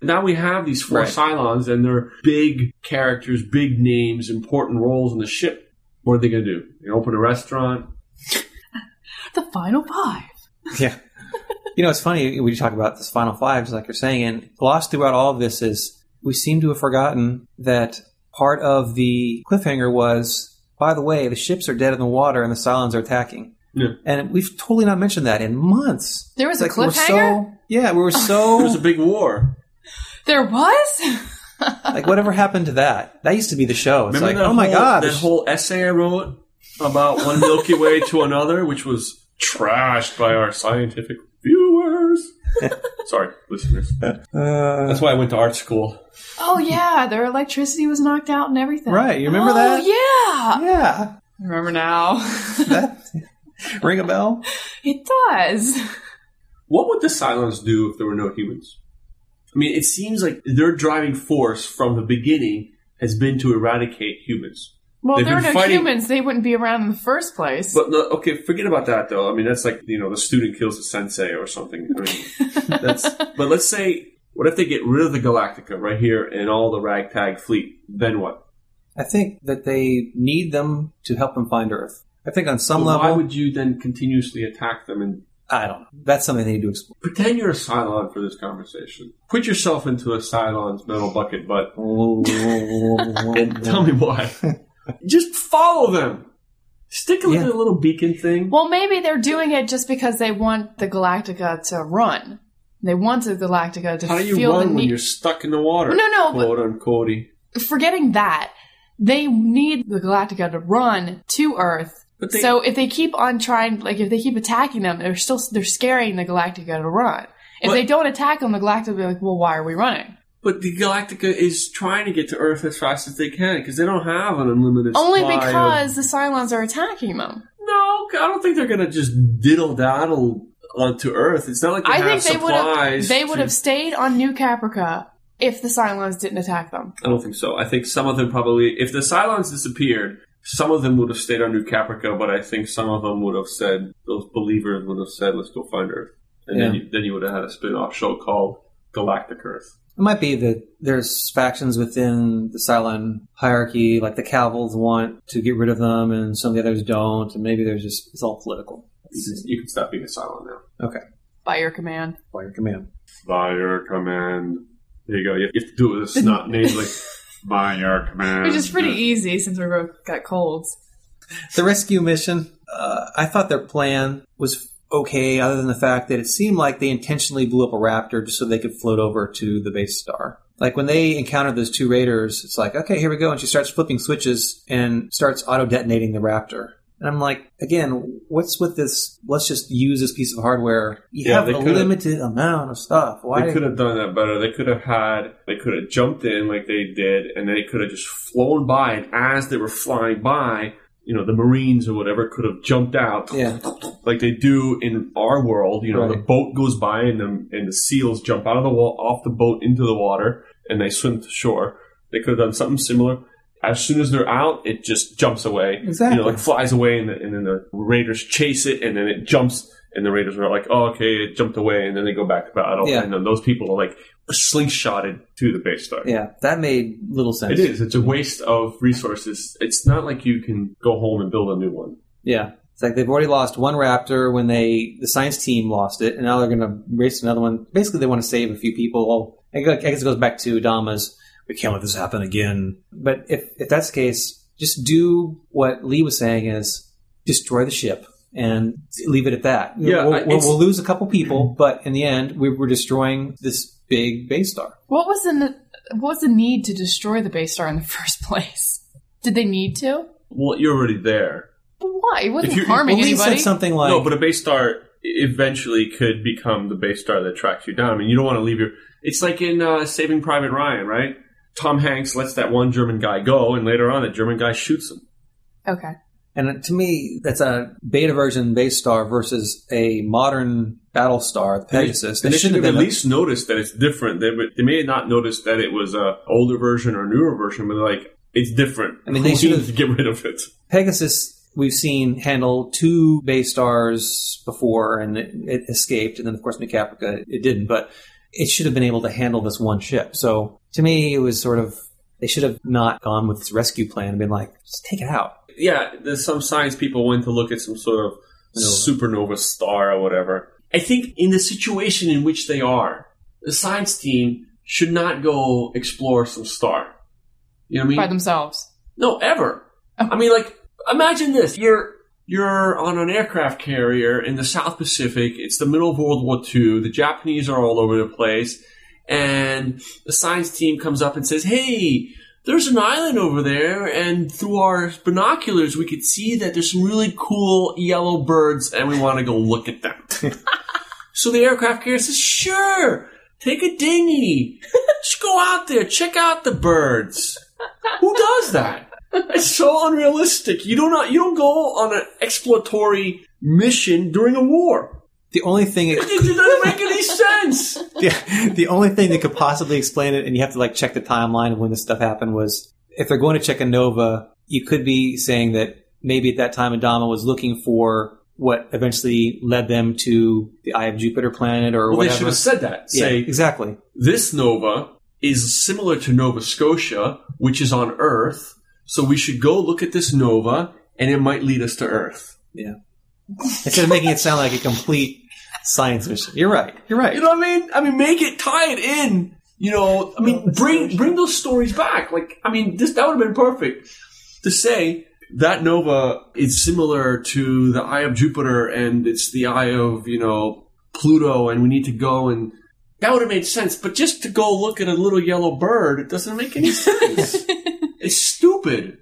Now we have these four Right. Cylons, and they're big characters, big names, important roles in the ship. What are they going to do? They open a restaurant? [laughs] The final five. [laughs] Yeah. you know, it's funny we talk about this Final Fives, like you're saying, and lost throughout all of this is we seem to have forgotten that part of the cliffhanger was, by the way, the ships are dead in the water and the Cylons are attacking. Yeah. And we've totally not mentioned that in months. There was a Like, we're cliffhanger? So, yeah, we were [laughs] so. it was a big war. There was? like whatever happened to that? That used to be the show. It's Remember like, that oh my whole, god, that this- whole essay I wrote about one Milky Way to another, which was trashed by our scientific viewers. [laughs] Sorry, listeners. uh, That's why I went to art school. oh, yeah. Their electricity was knocked out and everything. Right, you remember oh, that? yeah. yeah, I remember now. that [laughs] ring a bell. it does. What would the Cylons do if there were no humans? I mean, it seems like their driving force from the beginning has been to eradicate humans. Well, They've if there were been no fighting- humans, they wouldn't be around in the first place. But no, okay, forget about that though. I mean, that's like you know the student kills the sensei or something. I mean, [laughs] that's. But let's say, what if they get rid of the Galactica right here and all the ragtag fleet? Then what? I think that they need them to help them find Earth. I think on some But level, why would you then continuously attack them and I don't know. That's something they need to explore. pretend you're a Cylon for this conversation? Put yourself into a Cylon's metal bucket butt and [laughs] tell me why. Just follow them. Stick with Yeah. the little beacon thing. well, maybe they're doing it just because they want the Galactica to run. They want the Galactica to How do you feel the run when need. you're stuck in the water? No, no, but- quote unquote. Forgetting that, they need the Galactica to run to Earth. They- so if they keep on trying, like if they keep attacking them, they're still they're scaring the Galactica to run. If But- they don't attack them, the Galactica will be like, "Well, why are we running?" But the Galactica is trying to get to Earth as fast as they can because they don't have an unlimited Only supply of- because the Cylons are attacking them. No, I don't think they're going to just diddle daddle onto Earth. It's not like they I think they would have they would have stayed on New Caprica if the Cylons didn't attack them. I don't think so. I think some of them probably, if the Cylons disappeared, some of them would have stayed on New Caprica, but I think some of them would have said, those believers would have said, let's go find Earth. And then, you, then you would have had a spin off show called Galactic Earth. It might be that there's factions within the Cylon hierarchy, like the Cavils want to get rid of them, and some of the others don't, and maybe there's just it's all political. You can, you can stop being a Cylon now. Okay, By your command. by your command. By your command. There you go. You have to do it with a snot [laughs] name like, by your command. Which is pretty easy since we both got colds. The rescue mission, uh, I thought their plan was okay, other than the fact that it seemed like they intentionally blew up a Raptor just so they could float over to the base star. Like when they encountered those two raiders, it's like, okay, here we go. And she starts flipping switches and starts auto detonating the Raptor. And I'm like, again, what's with this? Let's just use this piece of hardware. You Yeah, have a limited amount of stuff. Why? They could have done that better. They could have had, they could have jumped in like they did, and they could have just flown by. And as they were flying by, you know, the Marines or whatever could have jumped out, Yeah. like they do in our world. You know, the boat goes by, and the and the seals jump out of the wall, off the boat into the water, and they swim to shore. They could have done something similar. As soon as they're out, it just jumps away. Exactly. You know, like flies away, and, the, and then the Raiders chase it, and then it jumps, and the Raiders are like, "Oh, okay, it jumped away," and then they go back to battle, Yeah. and then those people are like slingshotted to the base star. Yeah, that made little sense. It is. It's a waste of resources. It's not like you can go home and build a new one. Yeah. It's like they've already lost one Raptor when they the science team lost it, and now they're going to race another one. Basically, they want to save a few people. Well, I guess it goes back to Dama's. We can't let this happen again. But if, if that's the case, just do what Lee was saying is destroy the ship and leave it at that. Yeah, we'll, we'll, we'll lose a couple people, [clears throat] but in the end, we were destroying this big base star. What was the what was the need to destroy the base star in the [laughs] first place? Did they need to? Well, you're already there. But why? It wasn't If you- harming Well, Lee anybody. said something like, no, but a base star eventually could become the base star that tracks you down. I mean, you don't want to leave your. It's like in uh, Saving Private Ryan, right? Tom Hanks lets that one German guy go, and later on, that German guy shoots him. okay. And to me, that's a beta version base star versus a modern battle star, the Pegasus. And they should shouldn't have at been- least noticed that it's different. They, they may have not noticed that it was a older version or newer version, but like, it's different. I mean, they should have- get rid of it. Pegasus, we've seen handle two base stars before, and it, it escaped. And then, of course, New it didn't. But it should have been able to handle this one ship. So to me, it was sort of they should have not gone with this rescue plan and been like, just take it out. yeah, there's some science people went to look at some sort of supernova star or whatever. I think in the situation in which they are, the science team should not go explore some star. You know what I mean? By themselves. No, ever. Oh. I mean, like, imagine this: you're you're on an aircraft carrier in the South Pacific. It's the middle of World War II. The Japanese are all over the place, and the science team comes up and says, "Hey." There's an island over there, and through our binoculars, we could see that there's some really cool yellow birds, and we want to go look at them. [laughs] so the aircraft carrier says, "Sure, take a dinghy, [laughs] just go out there, check out the birds." Who does that? It's so unrealistic. You don't you don't go on an exploratory mission during a war. The only thing it, It, doesn't make any sense. [laughs] the, the only thing that could possibly explain it, and you have to like check the timeline of when this stuff happened, was if they're going to check a nova, you could be saying that maybe at that time Adama was looking for what eventually led them to the Eye of Jupiter planet or Well, they should have said that. yeah, Say exactly. this nova is similar to Nova Scotia, which is on Earth. So we should go look at this nova, and it might lead us to Earth. Yeah. [laughs] Instead of making it sound like a complete science mission. You're right. You're right. You know what I mean? I mean, make it tie it in. You know, I mean, bring bring those stories back. Like, I mean, this that would have been perfect to say that nova is similar to the eye of Jupiter, and it's the eye of you know Pluto, and we need to go and that would have made sense. But just to go look at a little yellow bird, it doesn't make any [laughs] sense. It's stupid.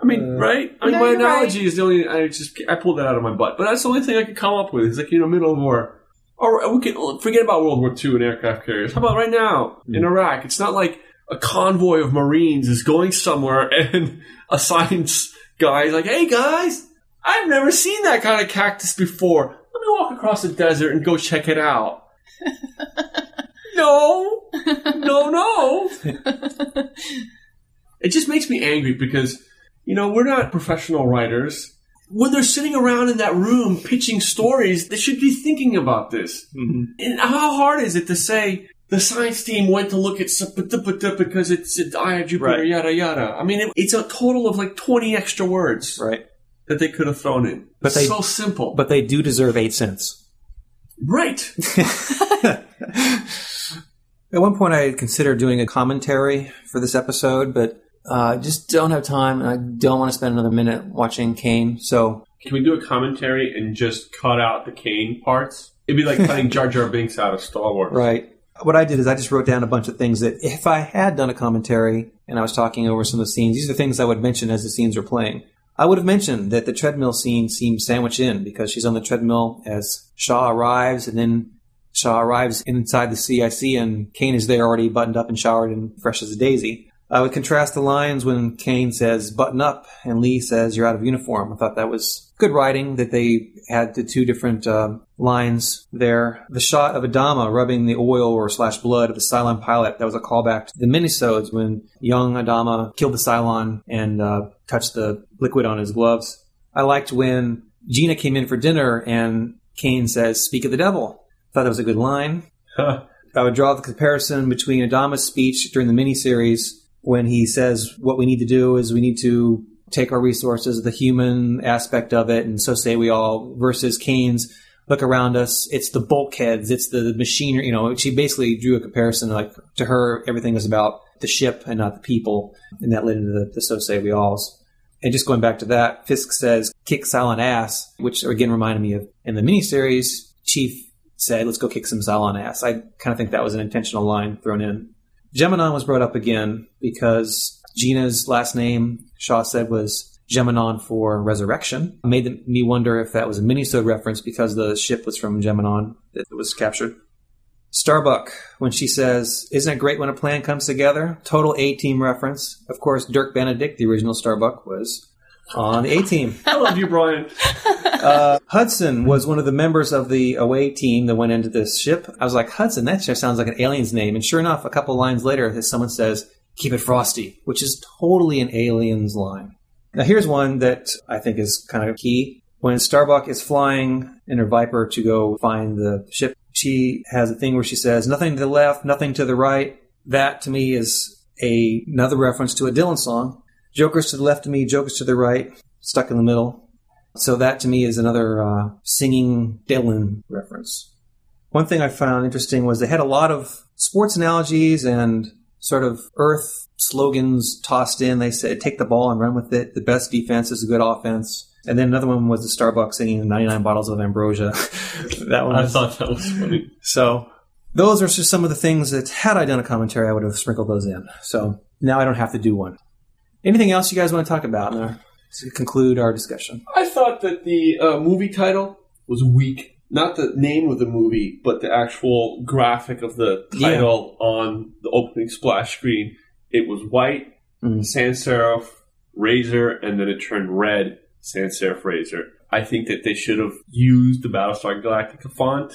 I mean, uh, right? I mean, No, my analogy is the only. I just I pulled that out of my butt, but that's the only thing I could come up with. It's like you know, middle of war. Or we can forget about World War II and aircraft carriers. How about right now in hmm. Iraq? It's not like a convoy of Marines is going somewhere [laughs] and a science guy is like, "Hey guys, I've never seen that kind of cactus before. Let me walk across the desert and go check it out." [laughs] no, no, no. [laughs] it just makes me angry because you know we're not professional writers. When they're sitting around in that room pitching stories, they should be thinking about this. Mm-hmm. And how hard is it to say the science team went to look at because it's an eye of Jupiter, Right. yada yada? I mean, it, it's a total of like twenty extra words Right. that they could have thrown in. But It's they- so simple, But they do deserve eight cents. right? [laughs] [laughs] At one point, I had considered doing a commentary for this episode, but uh, just don't have time, and I don't want to spend another minute watching Cain. So, Can we do a commentary and just cut out the Cain parts? It'd be like cutting Jar Jar Binks out of Star Wars. right. What I did is I just wrote down a bunch of things that if I had done a commentary and I was talking over some of the scenes, these are things I would mention as the scenes were playing. I would have mentioned that the treadmill scene seems sandwiched in because she's on the treadmill as Shaw arrives, and then Shaw arrives inside the CIC, and Cain is there already buttoned up and showered and fresh as a daisy. I would contrast the lines when Cain says "button up" and Lee says "you're out of uniform." I thought that was good writing that they had the two different uh, lines there. The shot of Adama rubbing the oil or slash blood of the Cylon pilot that was a callback to the minisodes when young Adama killed the Cylon and uh, touched the liquid on his gloves. I liked when Gina came in for dinner and Cain says, "Speak of the devil." Thought that was a good line. I would draw the comparison between Adama's speech during the miniseries when he says what we need to do is we need to take our resources, the human aspect of it, and so say we all, versus Cain's, look around us. It's the bulkheads. It's the machinery. You know, she basically drew a comparison. Like to her, everything was about the ship and not the people, and that led into the, the so say we alls. And just going back to that, Fisk says kick Cylon ass, which again reminded me of in the miniseries. Chief said, "Let's go kick some Cylon ass." I kind of think that was an intentional line thrown in. Gemenon was brought up again because Gina's last name, Shaw said, was Gemenon for resurrection. It made me wonder if that was a minisode reference because the ship was from Gemenon that was captured. Starbuck, when she says, Isn't it great when a plan comes together? Total A team reference. Of course, Dirk Benedict, the original Starbuck, was on the A team. I love you, Brian. Uh, Hudson was one of the members of the away team that went into this ship. I was like, Hudson, that just sounds like an alien's name. And sure enough, a couple lines later, someone says, Keep it frosty, which is totally an alien's line. Now, here's one that I think is kind of key. When Starbuck is flying in her Viper to go find the ship, she has a thing where she says, Nothing to the left, nothing to the right. That to me is a, another reference to a Dylan song. Jokers to the left of me, jokers to the right, stuck in the middle. So that to me is another uh, singing Dylan reference. One thing I found interesting was they had a lot of sports analogies and sort of Earth slogans tossed in. They said, take the ball and run with it. The best defense is a good offense. And then another one was the Starbucks singing 99 bottles of ambrosia. [laughs] that one I was, thought that was funny. so those are just some of the things that had I done a commentary, I would have sprinkled those in. So now I don't have to do one. Anything else you guys want to talk about uh, to conclude our discussion? I thought that the uh, movie title was weak. Not the name of the movie, but the actual graphic of the Yeah. title on the opening splash screen. It was white, Mm. sans serif, razor, and then it turned red, sans serif, razor. I think that they should have used the Battlestar Galactica font.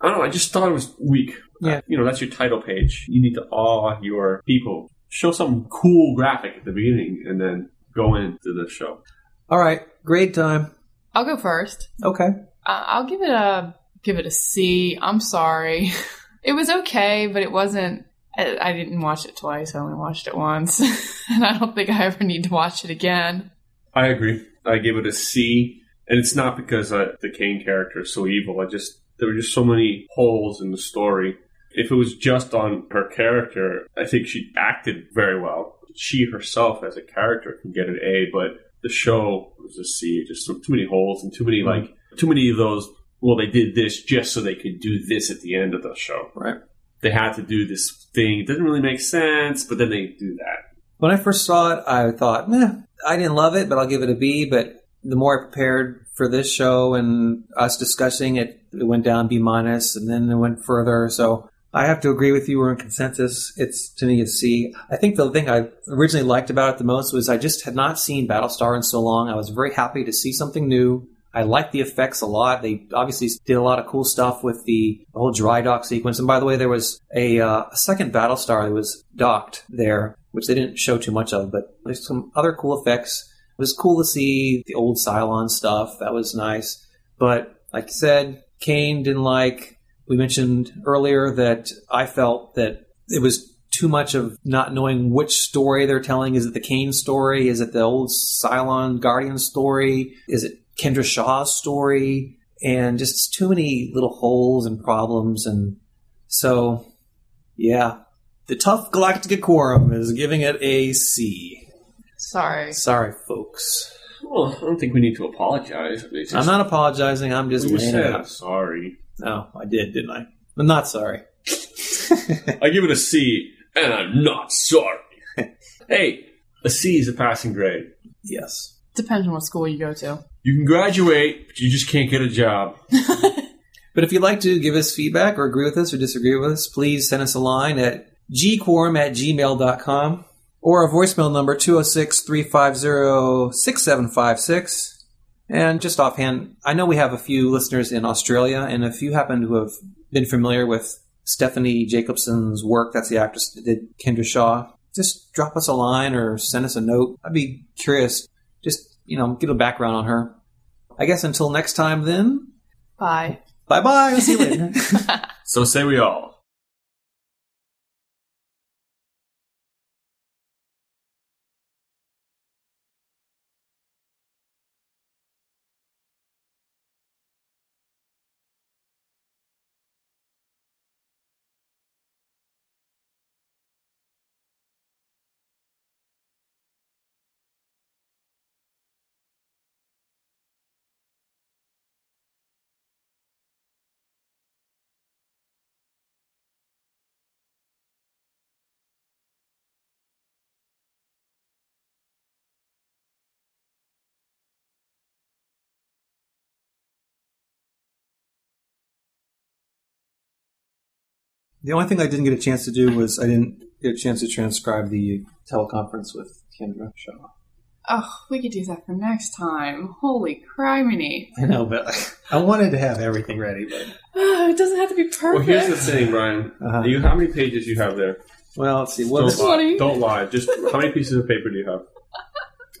I don't know. I just thought it was weak. Yeah. You know, that's your title page. You need to awe your people. Show some cool graphic at the beginning, and then go into the show. All right, grade time. I'll go first. Okay. Uh, I'll give it a give it a C. I'm sorry. [laughs] It was okay, but it wasn't. I, I didn't watch it twice. I only watched it once, [laughs] and I don't think I ever need to watch it again. I agree. I give it a C, and it's not because uh, the Cain character is so evil. I just there were just so many holes in the story. If it was just on her character, I think she acted very well. She herself as a character can get an A, but the show was a C. Just too many holes and too many hmm. like too many of those. Well, they did this just so they could do this at the end of the show. Right. They had to do this thing. It doesn't really make sense, but then they do that. When I first saw it, I thought, meh, I didn't love it, but I'll give it a B. But the more I prepared for this show and us discussing it, it went down B minus, and then it went further. So I have to agree with you. We're in consensus. It's to me a C. I think the thing I originally liked about it the most was I just had not seen Battlestar in so long. I was very happy to see something new. I liked the effects a lot. They obviously did a lot of cool stuff with the whole dry dock sequence. And by the way, there was a, uh, a second Battlestar that was docked there, which they didn't show too much of, but there's some other cool effects. It was cool to see the old Cylon stuff. That was nice. But like I said, Cain didn't like. We mentioned earlier that I felt that it was too much of not knowing which story they're telling. Is it the Cain story? Is it the old Cylon Guardian story? Is it Kendra Shaw's story? And just too many little holes and problems. And so, yeah, the tough Galactica Quorum is giving it a C. Sorry. Sorry, folks. Well, I don't think we need to apologize. It's just- I'm not apologizing. I'm just You laying it said out. sorry. No, I did, didn't I? I'm not sorry. [laughs] I give it a C, and I'm not sorry. [laughs] hey, a C is a passing grade. Yes. Depends on what school you go to. You can graduate, but you just can't get a job. [laughs] But if you'd like to give us feedback or agree with us or disagree with us, please send us a line at gquorum at gmail.com or a voicemail number 206 350 6756. And just offhand, I know we have a few listeners in Australia, and if you happen to have been familiar with Stephanie Jacobsen's work, that's the actress that did Kendra Shaw, just drop us a line or send us a note. I'd be curious. Just, you know, get a background on her. I guess until next time, then, Bye. bye bye. I'll see you later. [laughs] [laughs] So say we all. The only thing I didn't get a chance to do was I didn't get a chance to transcribe the teleconference with Kendra Shaw. Oh, we could do that for next time. Holy criminy. I know, but I wanted to have everything ready. But Oh, [sighs] it doesn't have to be perfect. Well, here's the thing, Brian. Uh-huh. You how many pages you have there? well, let's see. Well, Don't lie. 20. Don't lie. Just how many pieces of paper do you have?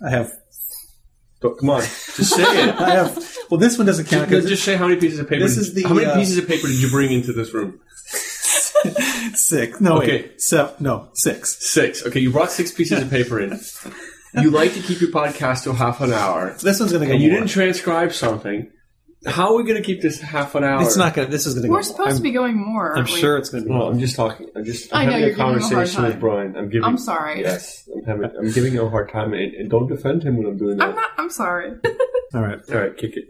I have. Don't- come on, just say it. [laughs] I have. Well, this one doesn't count Just, because just say how many pieces of paper. This is the, how many uh, pieces of paper did you bring into this room? It's six. No, Okay. wait, seven. No, six. Six. Okay, you brought six pieces of paper in. You [laughs] like to keep your podcast to half an hour, This one's going to go. and you more. didn't transcribe something. How are we going to keep this half an hour? It's not going to. This is going to go. We're supposed I'm, to be going more. I'm we? sure it's going to be. Well, I'm just talking. I'm just I I'm know, having you're a giving him a hard conversation with. Brian. I'm giving. I'm sorry. Yes, I'm having. I'm giving you a hard time, and, and don't defend him when I'm doing that. I'm not. I'm sorry. [laughs] All right. All right, kick it.